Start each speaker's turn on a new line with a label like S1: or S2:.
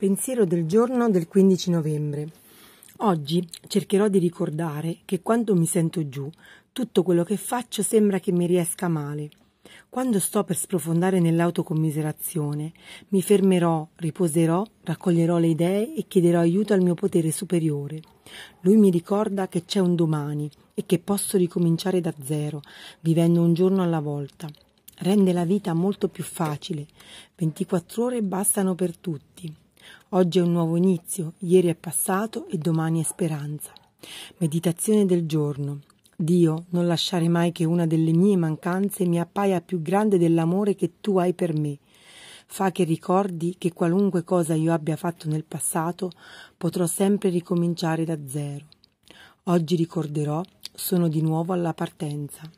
S1: Pensiero del giorno del 15 novembre. Oggi cercherò di ricordare che quando mi sento giù, tutto quello che faccio sembra che mi riesca male. Quando sto per sprofondare nell'autocommiserazione, mi fermerò, riposerò, raccoglierò le idee e chiederò aiuto al mio potere superiore. Lui mi ricorda che c'è un domani e che posso ricominciare da zero, vivendo un giorno alla volta. Rende la vita molto più facile. 24 ore bastano per tutti. Oggi è un nuovo inizio, ieri è passato e domani è speranza. Meditazione del giorno. Dio, non lasciare mai che una delle mie mancanze mi appaia più grande dell'amore che tu hai per me. Fa che ricordi che qualunque cosa io abbia fatto nel passato, potrò sempre ricominciare da zero. Oggi ricorderò, sono di nuovo alla partenza.